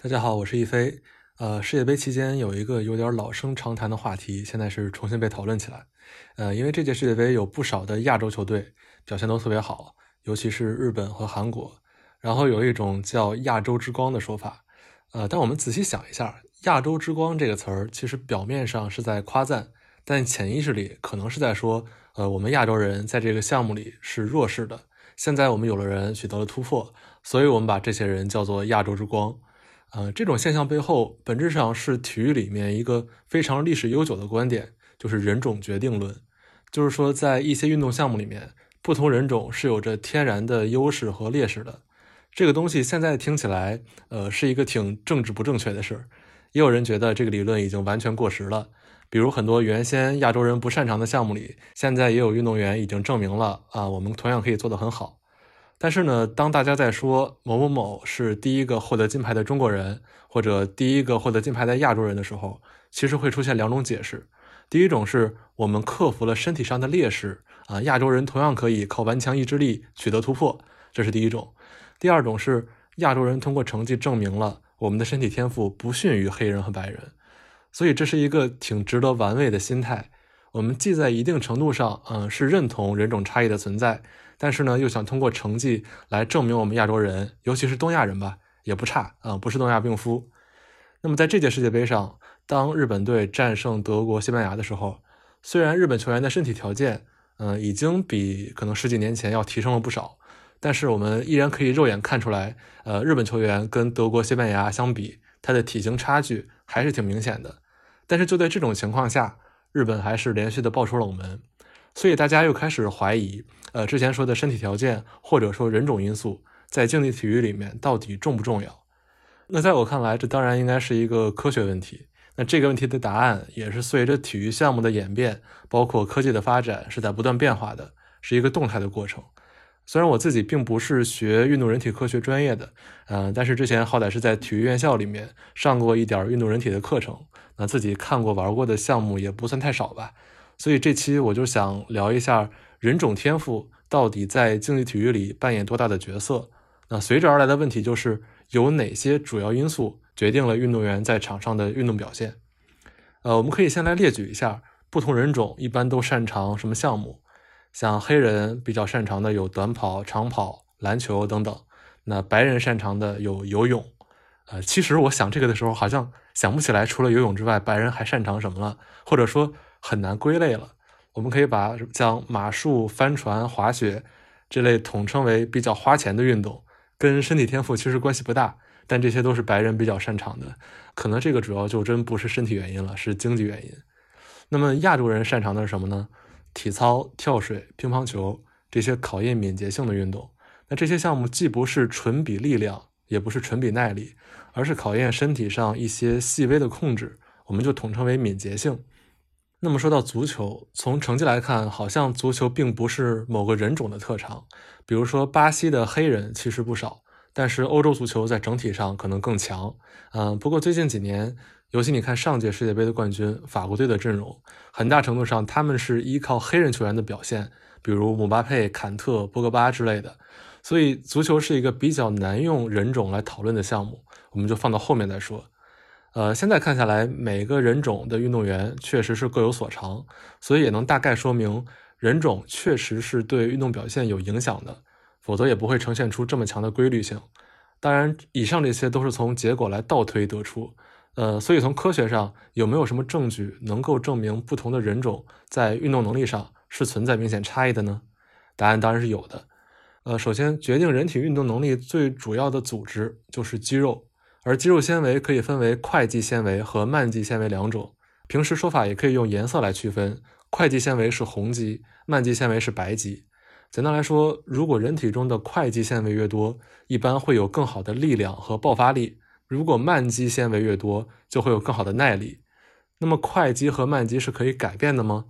大家好，我是一飞。呃，世界杯期间有一个有点老生常谈的话题，现在是重新被讨论起来。呃，因为这届世界杯有不少的亚洲球队表现都特别好，尤其是日本和韩国。然后有一种叫“亚洲之光”的说法。呃，但我们仔细想一下，“亚洲之光”这个词儿其实表面上是在夸赞，但潜意识里可能是在说，呃，我们亚洲人在这个项目里是弱势的。现在我们有了人取得了突破，所以我们把这些人叫做“亚洲之光”。呃，这种现象背后本质上是体育里面一个非常历史悠久的观点，就是人种决定论。就是说，在一些运动项目里面，不同人种是有着天然的优势和劣势的。这个东西现在听起来，呃，是一个挺政治不正确的事。也有人觉得这个理论已经完全过时了。比如很多原先亚洲人不擅长的项目里，现在也有运动员已经证明了啊，我们同样可以做得很好。但是呢，当大家在说某某某是第一个获得金牌的中国人，或者第一个获得金牌的亚洲人的时候，其实会出现两种解释。第一种是我们克服了身体上的劣势啊，亚洲人同样可以靠顽强意志力取得突破，这是第一种。第二种是亚洲人通过成绩证明了我们的身体天赋不逊于黑人和白人，所以这是一个挺值得玩味的心态。我们既在一定程度上，嗯，是认同人种差异的存在。但是呢，又想通过成绩来证明我们亚洲人，尤其是东亚人吧，也不差啊，不是东亚病夫。那么在这届世界杯上，当日本队战胜德国、西班牙的时候，虽然日本球员的身体条件，嗯，已经比可能十几年前要提升了不少，但是我们依然可以肉眼看出来，呃，日本球员跟德国、西班牙相比，他的体型差距还是挺明显的。但是就在这种情况下，日本还是连续的爆出冷门。所以大家又开始怀疑，呃，之前说的身体条件或者说人种因素，在竞技体育里面到底重不重要？那在我看来，这当然应该是一个科学问题。那这个问题的答案也是随着体育项目的演变，包括科技的发展，是在不断变化的，是一个动态的过程。虽然我自己并不是学运动人体科学专业的，嗯，但是之前好歹是在体育院校里面上过一点运动人体的课程，那自己看过玩过的项目也不算太少吧。所以这期我就想聊一下人种天赋到底在竞技体育里扮演多大的角色。那随之而来的问题就是有哪些主要因素决定了运动员在场上的运动表现？呃，我们可以先来列举一下不同人种一般都擅长什么项目。像黑人比较擅长的有短跑、长跑、篮球等等。那白人擅长的有游泳。呃，其实我想这个的时候好像想不起来除了游泳之外，白人还擅长什么了，或者说。很难归类了，我们可以把像马术、帆船、滑雪这类统称为比较花钱的运动，跟身体天赋其实关系不大，但这些都是白人比较擅长的，可能这个主要就真不是身体原因了，是经济原因。那么亚洲人擅长的是什么呢？体操、跳水、乒乓球这些考验敏捷性的运动，那这些项目既不是纯比力量，也不是纯比耐力，而是考验身体上一些细微的控制，我们就统称为敏捷性。那么说到足球，从成绩来看，好像足球并不是某个人种的特长。比如说，巴西的黑人其实不少，但是欧洲足球在整体上可能更强。嗯，不过最近几年，尤其你看上届世界杯的冠军法国队的阵容，很大程度上他们是依靠黑人球员的表现，比如姆巴佩、坎特、博格巴之类的。所以，足球是一个比较难用人种来讨论的项目，我们就放到后面再说。呃，现在看下来，每个人种的运动员确实是各有所长，所以也能大概说明人种确实是对运动表现有影响的，否则也不会呈现出这么强的规律性。当然，以上这些都是从结果来倒推得出。呃，所以从科学上有没有什么证据能够证明不同的人种在运动能力上是存在明显差异的呢？答案当然是有的。呃，首先决定人体运动能力最主要的组织就是肌肉。而肌肉纤维可以分为快肌纤维和慢肌纤维两种，平时说法也可以用颜色来区分，快肌纤维是红肌，慢肌纤维是白肌。简单来说，如果人体中的快肌纤维越多，一般会有更好的力量和爆发力；如果慢肌纤维越多，就会有更好的耐力。那么，快肌和慢肌是可以改变的吗？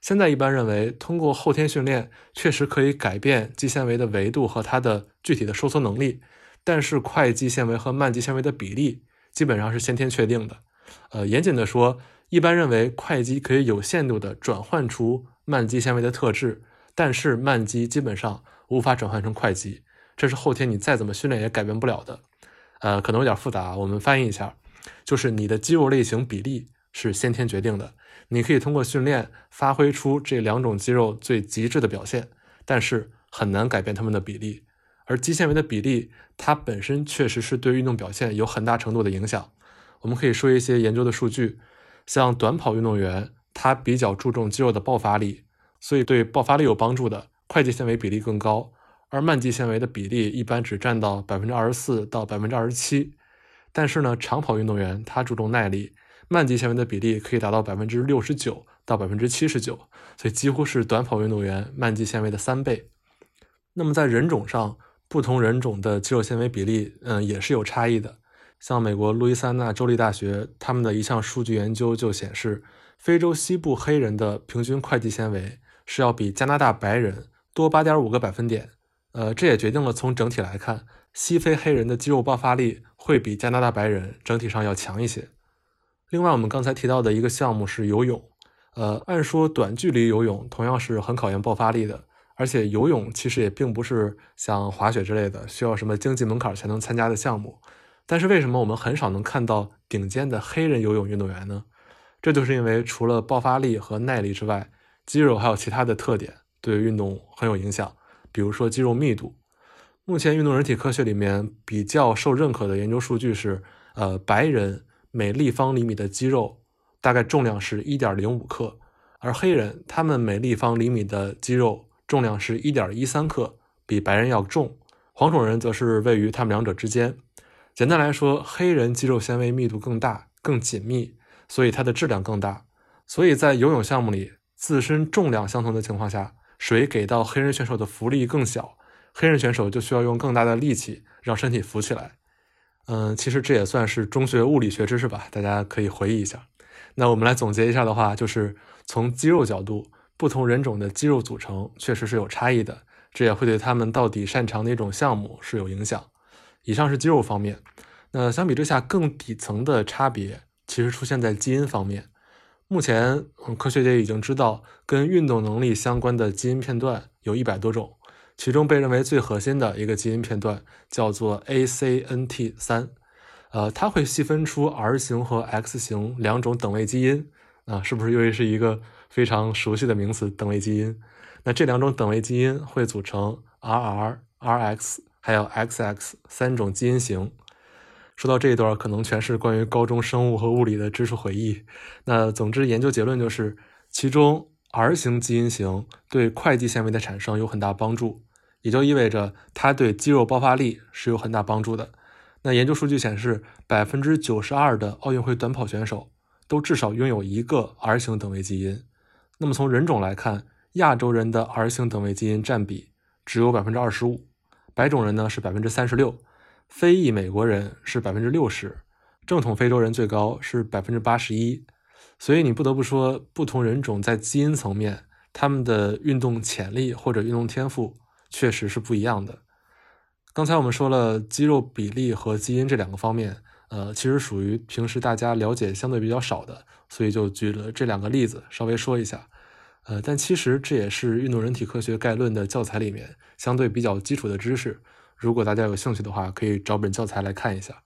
现在一般认为，通过后天训练，确实可以改变肌纤维的维度和它的具体的收缩能力。但是快肌纤维和慢肌纤维的比例基本上是先天确定的。呃，严谨的说，一般认为快肌可以有限度的转换出慢肌纤维的特质，但是慢肌基本上无法转换成快肌，这是后天你再怎么训练也改变不了的。呃，可能有点复杂，我们翻译一下，就是你的肌肉类型比例是先天决定的，你可以通过训练发挥出这两种肌肉最极致的表现，但是很难改变它们的比例。而肌纤维的比例，它本身确实是对运动表现有很大程度的影响。我们可以说一些研究的数据，像短跑运动员，他比较注重肌肉的爆发力，所以对爆发力有帮助的快肌纤维比例更高。而慢肌纤维的比例一般只占到百分之二十四到百分之二十七，但是呢，长跑运动员他注重耐力，慢肌纤维的比例可以达到百分之六十九到百分之七十九，所以几乎是短跑运动员慢肌纤维的三倍。那么在人种上，不同人种的肌肉纤维比例，嗯，也是有差异的。像美国路易斯安那州立大学他们的一项数据研究就显示，非洲西部黑人的平均快肌纤维是要比加拿大白人多八点五个百分点。呃，这也决定了从整体来看，西非黑人的肌肉爆发力会比加拿大白人整体上要强一些。另外，我们刚才提到的一个项目是游泳。呃，按说短距离游泳同样是很考验爆发力的，而且游泳其实也并不是像滑雪之类的需要什么经济门槛才能参加的项目。但是为什么我们很少能看到顶尖的黑人游泳运动员呢？这就是因为除了爆发力和耐力之外，肌肉还有其他的特点对运动很有影响。比如说肌肉密度，目前运动人体科学里面比较受认可的研究数据是，呃，白人每立方厘米的肌肉大概重量是1.05克，而黑人他们每立方厘米的肌肉重量是1.13克，比白人要重。黄种人则是位于他们两者之间。简单来说，黑人肌肉纤维密度更大、更紧密，所以它的质量更大。所以在游泳项目里，自身重量相同的情况下。水给到黑人选手的浮力更小，黑人选手就需要用更大的力气让身体浮起来。嗯，其实这也算是中学物理学知识吧，大家可以回忆一下。那我们来总结一下的话，就是从肌肉角度，不同人种的肌肉组成确实是有差异的，这也会对他们到底擅长哪种项目是有影响。以上是肌肉方面，那相比之下，更底层的差别其实出现在基因方面。目前，嗯科学界已经知道跟运动能力相关的基因片段有一百多种，其中被认为最核心的一个基因片段叫做 ACNT3，呃，它会细分出 R 型和 X 型两种等位基因，啊，是不是又是一个非常熟悉的名词？等位基因。那这两种等位基因会组成 RR、RX 还有 XX 三种基因型。说到这一段，可能全是关于高中生物和物理的知识回忆。那总之，研究结论就是，其中 R 型基因型对快肌纤维的产生有很大帮助，也就意味着它对肌肉爆发力是有很大帮助的。那研究数据显示，百分之九十二的奥运会短跑选手都至少拥有一个 R 型等位基因。那么从人种来看，亚洲人的 R 型等位基因占比只有百分之二十五，白种人呢是百分之三十六。非裔美国人是百分之六十，正统非洲人最高是百分之八十一，所以你不得不说，不同人种在基因层面，他们的运动潜力或者运动天赋确实是不一样的。刚才我们说了肌肉比例和基因这两个方面，呃，其实属于平时大家了解相对比较少的，所以就举了这两个例子稍微说一下。呃，但其实这也是运动人体科学概论的教材里面相对比较基础的知识。如果大家有兴趣的话，可以找本教材来看一下。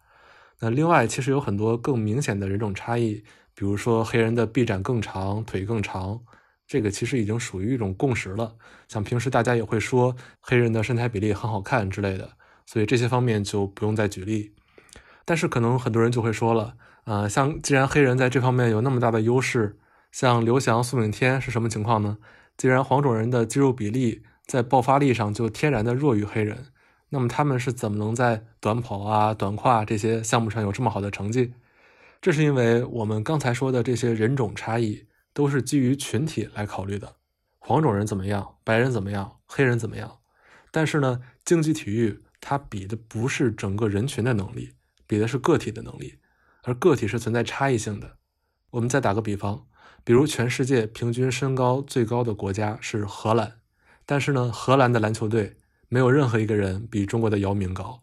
那另外，其实有很多更明显的人种差异，比如说黑人的臂展更长，腿更长，这个其实已经属于一种共识了。像平时大家也会说黑人的身材比例很好看之类的，所以这些方面就不用再举例。但是可能很多人就会说了，啊，像既然黑人在这方面有那么大的优势，像刘翔、苏炳添是什么情况呢？既然黄种人的肌肉比例在爆发力上就天然的弱于黑人。那么他们是怎么能在短跑啊、短跨这些项目上有这么好的成绩？这是因为我们刚才说的这些人种差异都是基于群体来考虑的。黄种人怎么样，白人怎么样，黑人怎么样？但是呢，竞技体育它比的不是整个人群的能力，比的是个体的能力，而个体是存在差异性的。我们再打个比方，比如全世界平均身高最高的国家是荷兰，但是呢，荷兰的篮球队。没有任何一个人比中国的姚明高，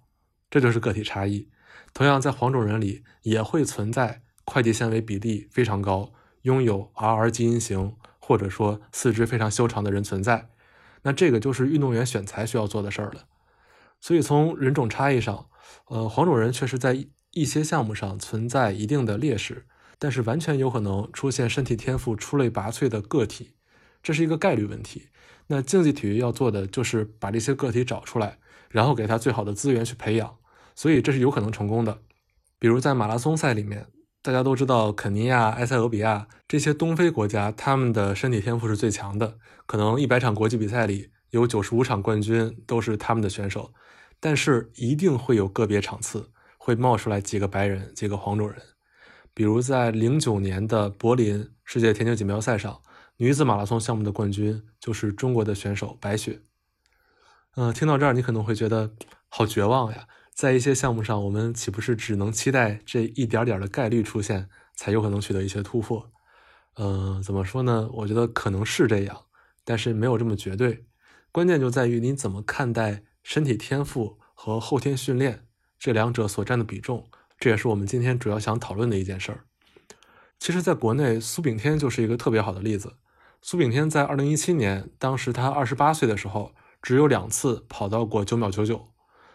这就是个体差异。同样，在黄种人里也会存在快肌纤维比例非常高、拥有 RR 基因型或者说四肢非常修长的人存在。那这个就是运动员选材需要做的事儿了。所以从人种差异上，呃，黄种人确实在一些项目上存在一定的劣势，但是完全有可能出现身体天赋出类拔萃的个体，这是一个概率问题。那竞技体育要做的就是把这些个体找出来，然后给他最好的资源去培养，所以这是有可能成功的。比如在马拉松赛里面，大家都知道肯尼亚、埃塞俄比亚这些东非国家，他们的身体天赋是最强的，可能一百场国际比赛里有九十五场冠军都是他们的选手。但是一定会有个别场次会冒出来几个白人、几个黄种人，比如在零九年的柏林世界田径锦标赛上，女子马拉松项目的冠军就是中国的选手白雪。嗯，听到这儿你可能会觉得好绝望呀，在一些项目上，我们岂不是只能期待这一点点的概率出现，才有可能取得一些突破？嗯，怎么说呢？我觉得可能是这样，但是没有这么绝对。关键就在于你怎么看待。身体天赋和后天训练这两者所占的比重，这也是我们今天主要想讨论的一件事儿。其实，在国内，苏炳添就是一个特别好的例子。苏炳添在2017年，当时他28岁的时候，只有两次跑到过9秒99。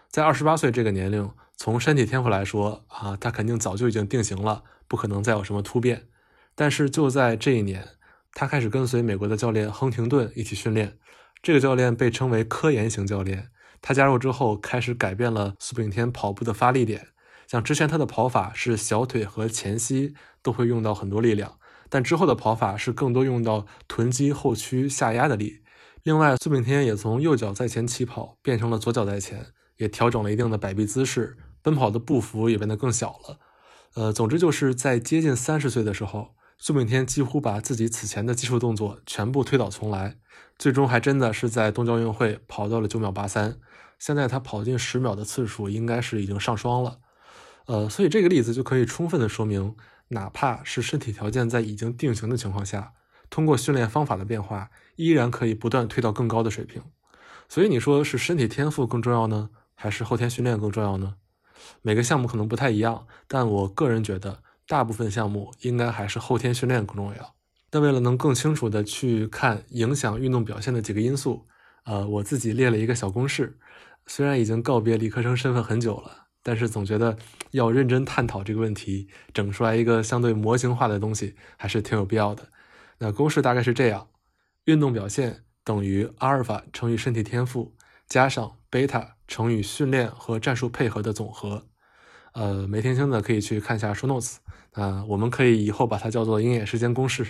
在28岁这个年龄，从身体天赋来说啊，他肯定早就已经定型了，不可能再有什么突变。但是就在这一年，他开始跟随美国的教练亨廷顿一起训练，这个教练被称为科研型教练。他加入之后，开始改变了苏炳添跑步的发力点。像之前他的跑法是小腿和前膝都会用到很多力量，但之后的跑法是更多用到臀肌后屈下压的力。另外，苏炳添也从右脚在前起跑变成了左脚在前，也调整了一定的摆臂姿势，奔跑的步幅也变得更小了。呃，总之就是在接近三十岁的时候，苏炳添几乎把自己此前的技术动作全部推倒重来，最终还真的是在东京奥运会跑到了九秒八三。现在他跑进十秒的次数应该是已经上双了，呃，所以这个例子就可以充分的说明，哪怕是身体条件在已经定型的情况下，通过训练方法的变化，依然可以不断推到更高的水平。所以你说是身体天赋更重要呢，还是后天训练更重要呢？每个项目可能不太一样，但我个人觉得，大部分项目应该还是后天训练更重要。但为了能更清楚的去看影响运动表现的几个因素，呃，我自己列了一个小公式。虽然已经告别理科生身份很久了，但是总觉得要认真探讨这个问题，整出来一个相对模型化的东西，还是挺有必要的。那公式大概是这样：运动表现等于阿尔法乘以身体天赋加上贝塔乘以训练和战术配合的总和。呃，没听清的可以去看一下 show notes。啊，我们可以以后把它叫做鹰眼时间公式。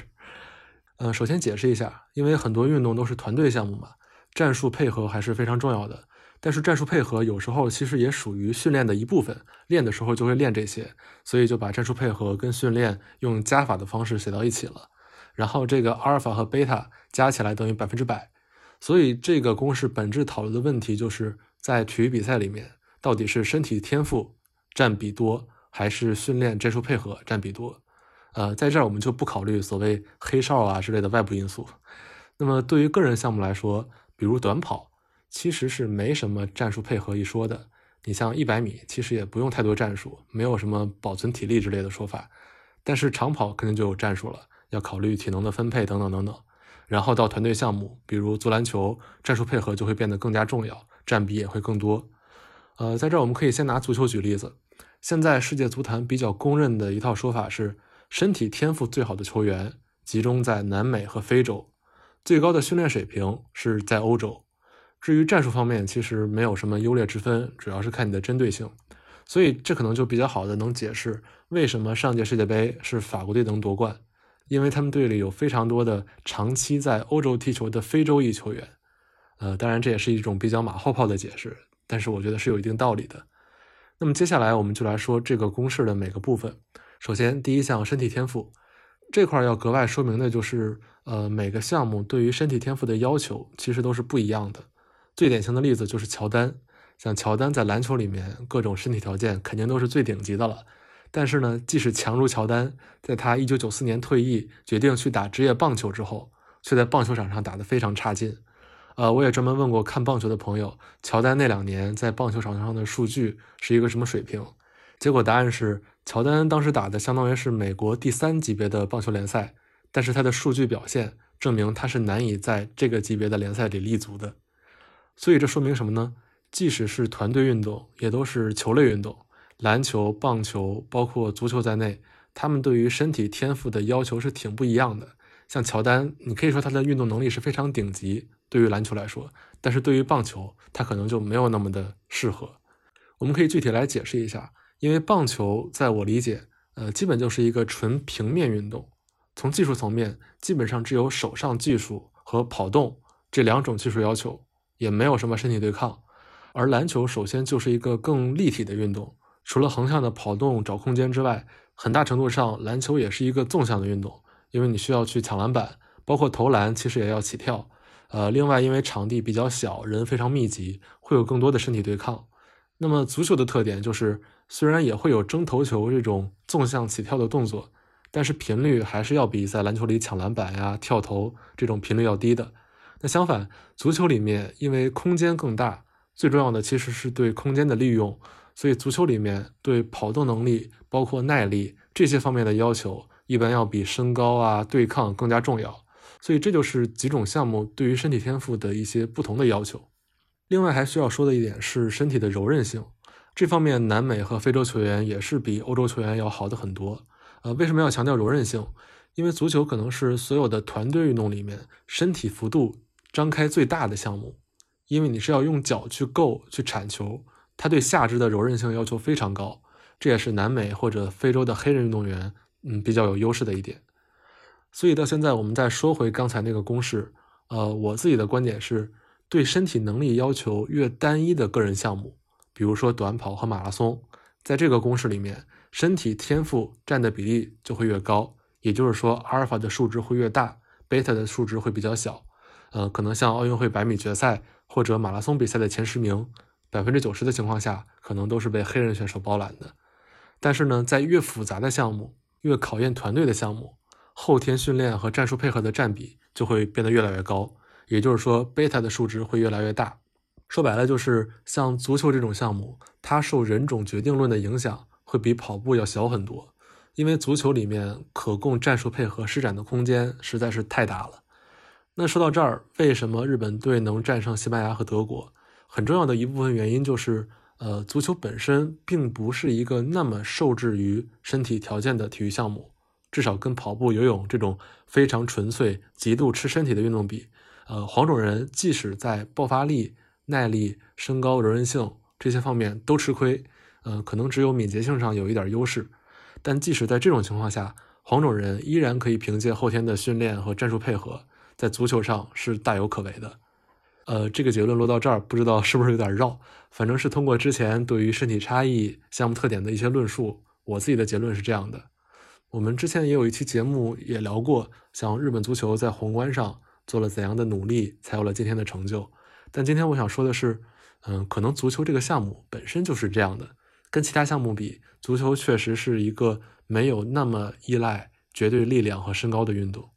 嗯，首先解释一下，因为很多运动都是团队项目嘛，战术配合还是非常重要的。但是战术配合有时候其实也属于训练的一部分，练的时候就会练这些，所以就把战术配合跟训练用加法的方式写到一起了。然后这个阿尔法和贝塔加起来等于百分之百，所以这个公式本质讨论的问题就是在体育比赛里面，到底是身体天赋占比多，还是训练战术配合占比多？呃，在这儿我们就不考虑所谓黑哨啊之类的外部因素。那么对于个人项目来说，比如短跑。其实是没什么战术配合一说的。你像一百米，其实也不用太多战术，没有什么保存体力之类的说法。但是长跑肯定就有战术了，要考虑体能的分配等等等等。然后到团队项目，比如足篮球，战术配合就会变得更加重要，占比也会更多。呃，在这儿我们可以先拿足球举例子。现在世界足坛比较公认的一套说法是，身体天赋最好的球员集中在南美和非洲，最高的训练水平是在欧洲。至于战术方面，其实没有什么优劣之分，主要是看你的针对性。所以这可能就比较好的能解释为什么上届世界杯是法国队能夺冠，因为他们队里有非常多的长期在欧洲踢球的非洲裔球员。呃，当然这也是一种比较马后炮的解释，但是我觉得是有一定道理的。那么接下来我们就来说这个公式的每个部分。首先，第一项身体天赋这块要格外说明的就是，呃，每个项目对于身体天赋的要求其实都是不一样的。最典型的例子就是乔丹，像乔丹在篮球里面各种身体条件肯定都是最顶级的了。但是呢，即使强如乔丹，在他一九九四年退役，决定去打职业棒球之后，却在棒球场上打得非常差劲。呃，我也专门问过看棒球的朋友，乔丹那两年在棒球场上的数据是一个什么水平？结果答案是，乔丹当时打的相当于是美国第三级别的棒球联赛，但是他的数据表现证明他是难以在这个级别的联赛里立足的。所以这说明什么呢？即使是团队运动，也都是球类运动，篮球、棒球，包括足球在内，他们对于身体天赋的要求是挺不一样的。像乔丹，你可以说他的运动能力是非常顶级，对于篮球来说，但是对于棒球，他可能就没有那么的适合。我们可以具体来解释一下，因为棒球在我理解，呃，基本就是一个纯平面运动，从技术层面，基本上只有手上技术和跑动这两种技术要求，也没有什么身体对抗。而篮球首先就是一个更立体的运动，除了横向的跑动找空间之外，很大程度上篮球也是一个纵向的运动。因为你需要去抢篮板，包括投篮，其实也要起跳。呃，另外，因为场地比较小，人非常密集，会有更多的身体对抗。那么，足球的特点就是，虽然也会有争头球这种纵向起跳的动作，但是频率还是要比在篮球里抢篮板呀、跳投这种频率要低的。那相反，足球里面因为空间更大，最重要的其实是对空间的利用，所以足球里面对跑动能力、包括耐力这些方面的要求。一般要比身高啊、对抗更加重要，所以这就是几种项目对于身体天赋的一些不同的要求。另外还需要说的一点是身体的柔韧性，这方面南美和非洲球员也是比欧洲球员要好的很多。呃，为什么要强调柔韧性？因为足球可能是所有的团队运动里面身体幅度张开最大的项目，因为你是要用脚去够、去铲球，它对下肢的柔韧性要求非常高，这也是南美或者非洲的黑人运动员。嗯，比较有优势的一点，所以到现在我们再说回刚才那个公式，呃，我自己的观点是，对身体能力要求越单一的个人项目，比如说短跑和马拉松，在这个公式里面，身体天赋占的比例就会越高，也就是说，阿尔法的数值会越大，贝塔的数值会比较小。呃，可能像奥运会百米决赛或者马拉松比赛的前十名，百分之九十的情况下，可能都是被黑人选手包揽的。但是呢，在越复杂的项目，越考验团队的项目，后天训练和战术配合的占比就会变得越来越高。也就是说，贝塔的数值会越来越大。说白了，就是像足球这种项目，它受人种决定论的影响会比跑步要小很多。因为足球里面可供战术配合施展的空间实在是太大了。那说到这儿，为什么日本队能战胜西班牙和德国？很重要的一部分原因就是。呃，足球本身并不是一个那么受制于身体条件的体育项目，至少跟跑步、游泳这种非常纯粹、极度吃身体的运动比，呃，黄种人即使在爆发力、耐力、身高、柔韧性这些方面都吃亏，呃，可能只有敏捷性上有一点优势，但即使在这种情况下，黄种人依然可以凭借后天的训练和战术配合，在足球上是大有可为的。呃，这个结论落到这儿，不知道是不是有点绕。反正是通过之前对于身体差异、项目特点的一些论述，我自己的结论是这样的。我们之前也有一期节目也聊过，像日本足球在宏观上做了怎样的努力，才有了今天的成就。但今天我想说的是，嗯，可能足球这个项目本身就是这样的，跟其他项目比，足球确实是一个没有那么依赖绝对力量和身高的运动。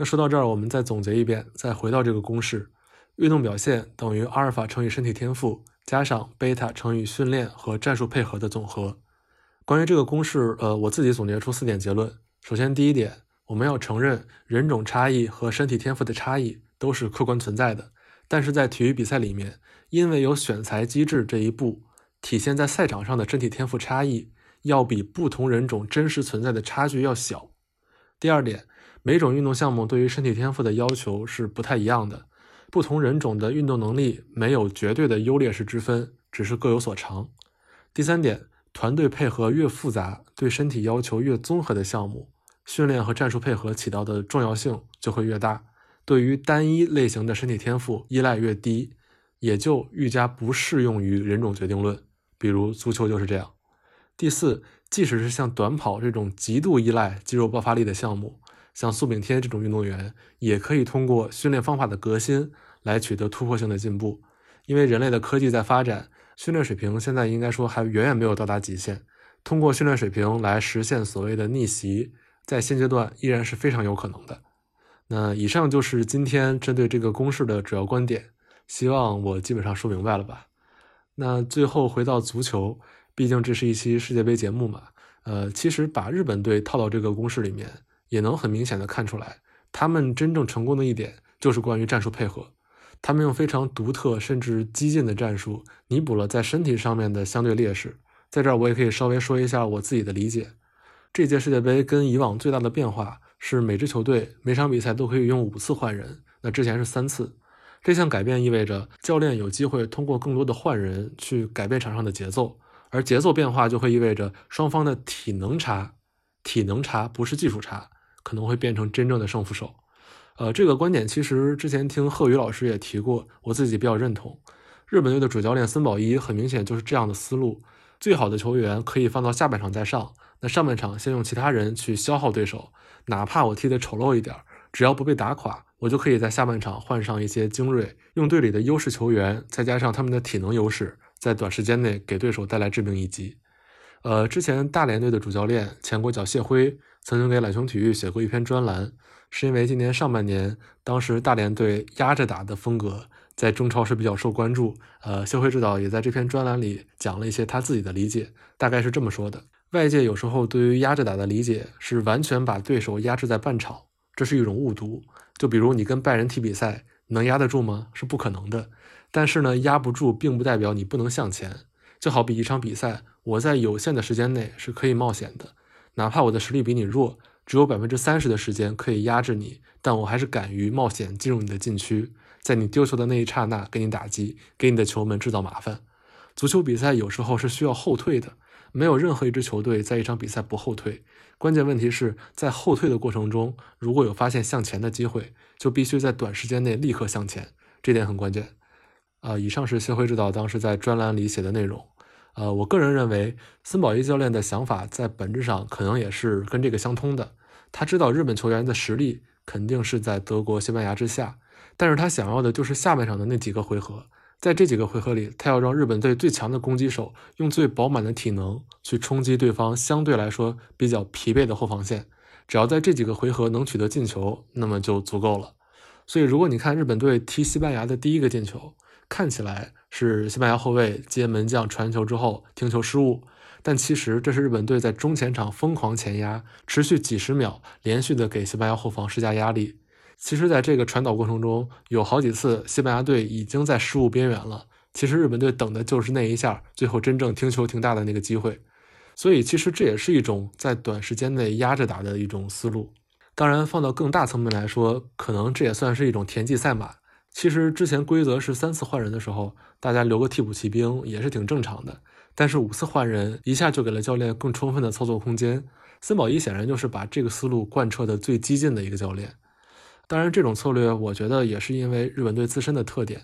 那说到这儿，我们再总结一遍，再回到这个公式。运动表现等于阿尔法乘以身体天赋加上贝塔乘以训练和战术配合的总和。关于这个公式，呃，我自己总结出四点结论。首先，第一点，我们要承认人种差异和身体天赋的差异都是客观存在的，但是在体育比赛里面，因为有选材机制这一步，体现在赛场上的身体天赋差异要比不同人种真实存在的差距要小。第二点，每种运动项目对于身体天赋的要求是不太一样的。不同人种的运动能力没有绝对的优劣势之分，只是各有所长。第三点，团队配合越复杂，对身体要求越综合的项目，训练和战术配合起到的重要性就会越大，对于单一类型的身体天赋依赖越低，也就愈加不适用于人种决定论。比如足球就是这样。第四，即使是像短跑这种极度依赖肌肉爆发力的项目。像苏炳添这种运动员，也可以通过训练方法的革新来取得突破性的进步。因为人类的科技在发展，训练水平现在应该说还远远没有到达极限。通过训练水平来实现所谓的逆袭，在现阶段依然是非常有可能的。那以上就是今天针对这个公式的主要观点，希望我基本上说明白了吧？那最后回到足球，毕竟这是一期世界杯节目嘛。呃，其实把日本队套到这个公式里面。也能很明显的看出来，他们真正成功的一点就是关于战术配合。他们用非常独特甚至激进的战术弥补了在身体上面的相对劣势。在这儿，我也可以稍微说一下我自己的理解。这届世界杯跟以往最大的变化是，每支球队每场比赛都可以用五次换人，那之前是三次。这项改变意味着教练有机会通过更多的换人去改变场上的节奏，而节奏变化就会意味着双方的体能差，体能差不是技术差，可能会变成真正的胜负手。呃，这个观点其实之前听贺宇老师也提过，我自己比较认同。日本队的主教练森保一很明显就是这样的思路。最好的球员可以放到下半场再上，那上半场先用其他人去消耗对手，哪怕我踢得丑陋一点，只要不被打垮，我就可以在下半场换上一些精锐，用队里的优势球员，再加上他们的体能优势，在短时间内给对手带来致命一击。呃，之前大连队的主教练前国脚谢辉曾经给懒熊体育写过一篇专栏，是因为今年上半年当时大连队压着打的风格。在中超是比较受关注，呃，肖辉指导也在这篇专栏里讲了一些他自己的理解，大概是这么说的：外界有时候对于压着打的理解是完全把对手压制在半场，这是一种误读。就比如你跟拜仁踢比赛，能压得住吗？是不可能的。但是呢，压不住并不代表你不能向前。就好比一场比赛，我在有限的时间内是可以冒险的，哪怕我的实力比你弱，只有百分之三十的时间可以压制你，但我还是敢于冒险进入你的禁区。在你丢球的那一刹那给你打击，给你的球门制造麻烦。足球比赛有时候是需要后退的，没有任何一支球队在一场比赛不后退。关键问题是在后退的过程中，如果有发现向前的机会，就必须在短时间内立刻向前，这点很关键。啊，以上是谢辉指导当时在专栏里写的内容。呃，我个人认为森保一教练的想法在本质上可能也是跟这个相通的。他知道日本球员的实力肯定是在德国、西班牙之下。但是他想要的就是下半场的那几个回合，在这几个回合里，他要让日本队最强的攻击手用最饱满的体能去冲击对方相对来说比较疲惫的后防线。只要在这几个回合能取得进球，那么就足够了。所以，如果你看日本队踢西班牙的第一个进球，看起来是西班牙后卫接门将传球之后停球失误，但其实这是日本队在中前场疯狂前压，持续几十秒，连续的给西班牙后防施加压力。其实，在这个传导过程中，有好几次西班牙队已经在失误边缘了。其实日本队等的就是那一下，最后真正停球停大的那个机会。所以，其实这也是一种在短时间内压着打的一种思路。当然，放到更大层面来说，可能这也算是一种田忌赛马。其实之前规则是三次换人的时候，大家留个替补骑兵也是挺正常的。但是五次换人一下就给了教练更充分的操作空间。森保一显然就是把这个思路贯彻的最激进的一个教练。当然，这种策略我觉得也是因为日本队自身的特点。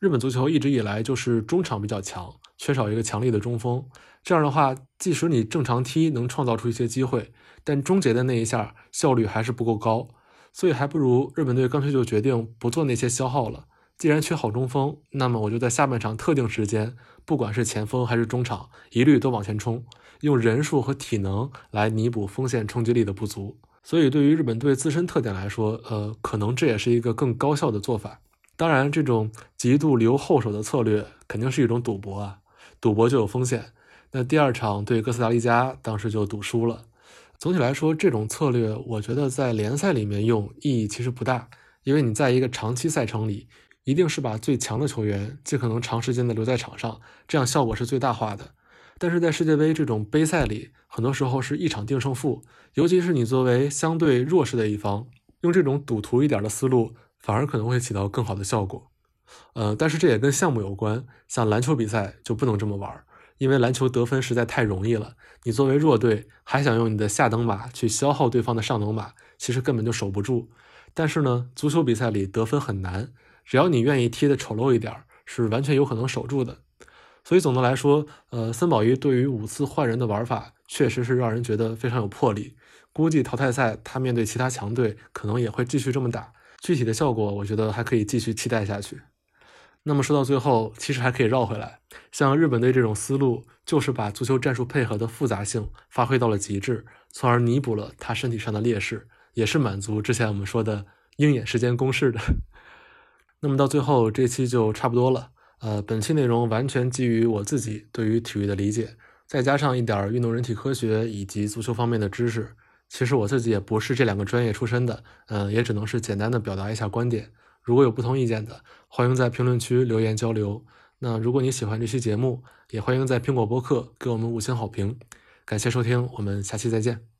日本足球一直以来就是中场比较强，缺少一个强力的中锋。这样的话，即使你正常踢能创造出一些机会，但终结的那一下效率还是不够高。所以还不如日本队干脆就决定不做那些消耗了。既然缺好中锋，那么我就在下半场特定时间，不管是前锋还是中场，一律都往前冲，用人数和体能来弥补锋线冲击力的不足。所以，对于日本队自身特点来说，呃，可能这也是一个更高效的做法。当然，这种极度留后手的策略肯定是一种赌博啊，赌博就有风险。那第二场对哥斯达黎加，当时就赌输了。总体来说，这种策略我觉得在联赛里面用意义其实不大，因为你在一个长期赛程里，一定是把最强的球员尽可能长时间的留在场上，这样效果是最大化的。但是在世界杯这种杯赛里，很多时候是一场定胜负，尤其是你作为相对弱势的一方，用这种赌徒一点的思路，反而可能会起到更好的效果。呃，但是这也跟项目有关，像篮球比赛就不能这么玩，因为篮球得分实在太容易了。你作为弱队，还想用你的下等马去消耗对方的上等马，其实根本就守不住。但是呢，足球比赛里得分很难，只要你愿意踢得丑陋一点，是完全有可能守住的。所以总的来说，呃，森保一对于五次换人的玩法，确实是让人觉得非常有魄力。估计淘汰赛他面对其他强队，可能也会继续这么打。具体的效果，我觉得还可以继续期待下去。那么说到最后，其实还可以绕回来，像日本队这种思路，就是把足球战术配合的复杂性发挥到了极致，从而弥补了他身体上的劣势，也是满足之前我们说的鹰眼时间公式的。那么到最后，这期就差不多了。呃，本期内容完全基于我自己对于体育的理解，再加上一点运动人体科学以及足球方面的知识。其实我自己也不是这两个专业出身的，嗯，也只能是简单的表达一下观点。如果有不同意见的，欢迎在评论区留言交流。那如果你喜欢这期节目，也欢迎在苹果播客给我们五星好评。感谢收听，我们下期再见。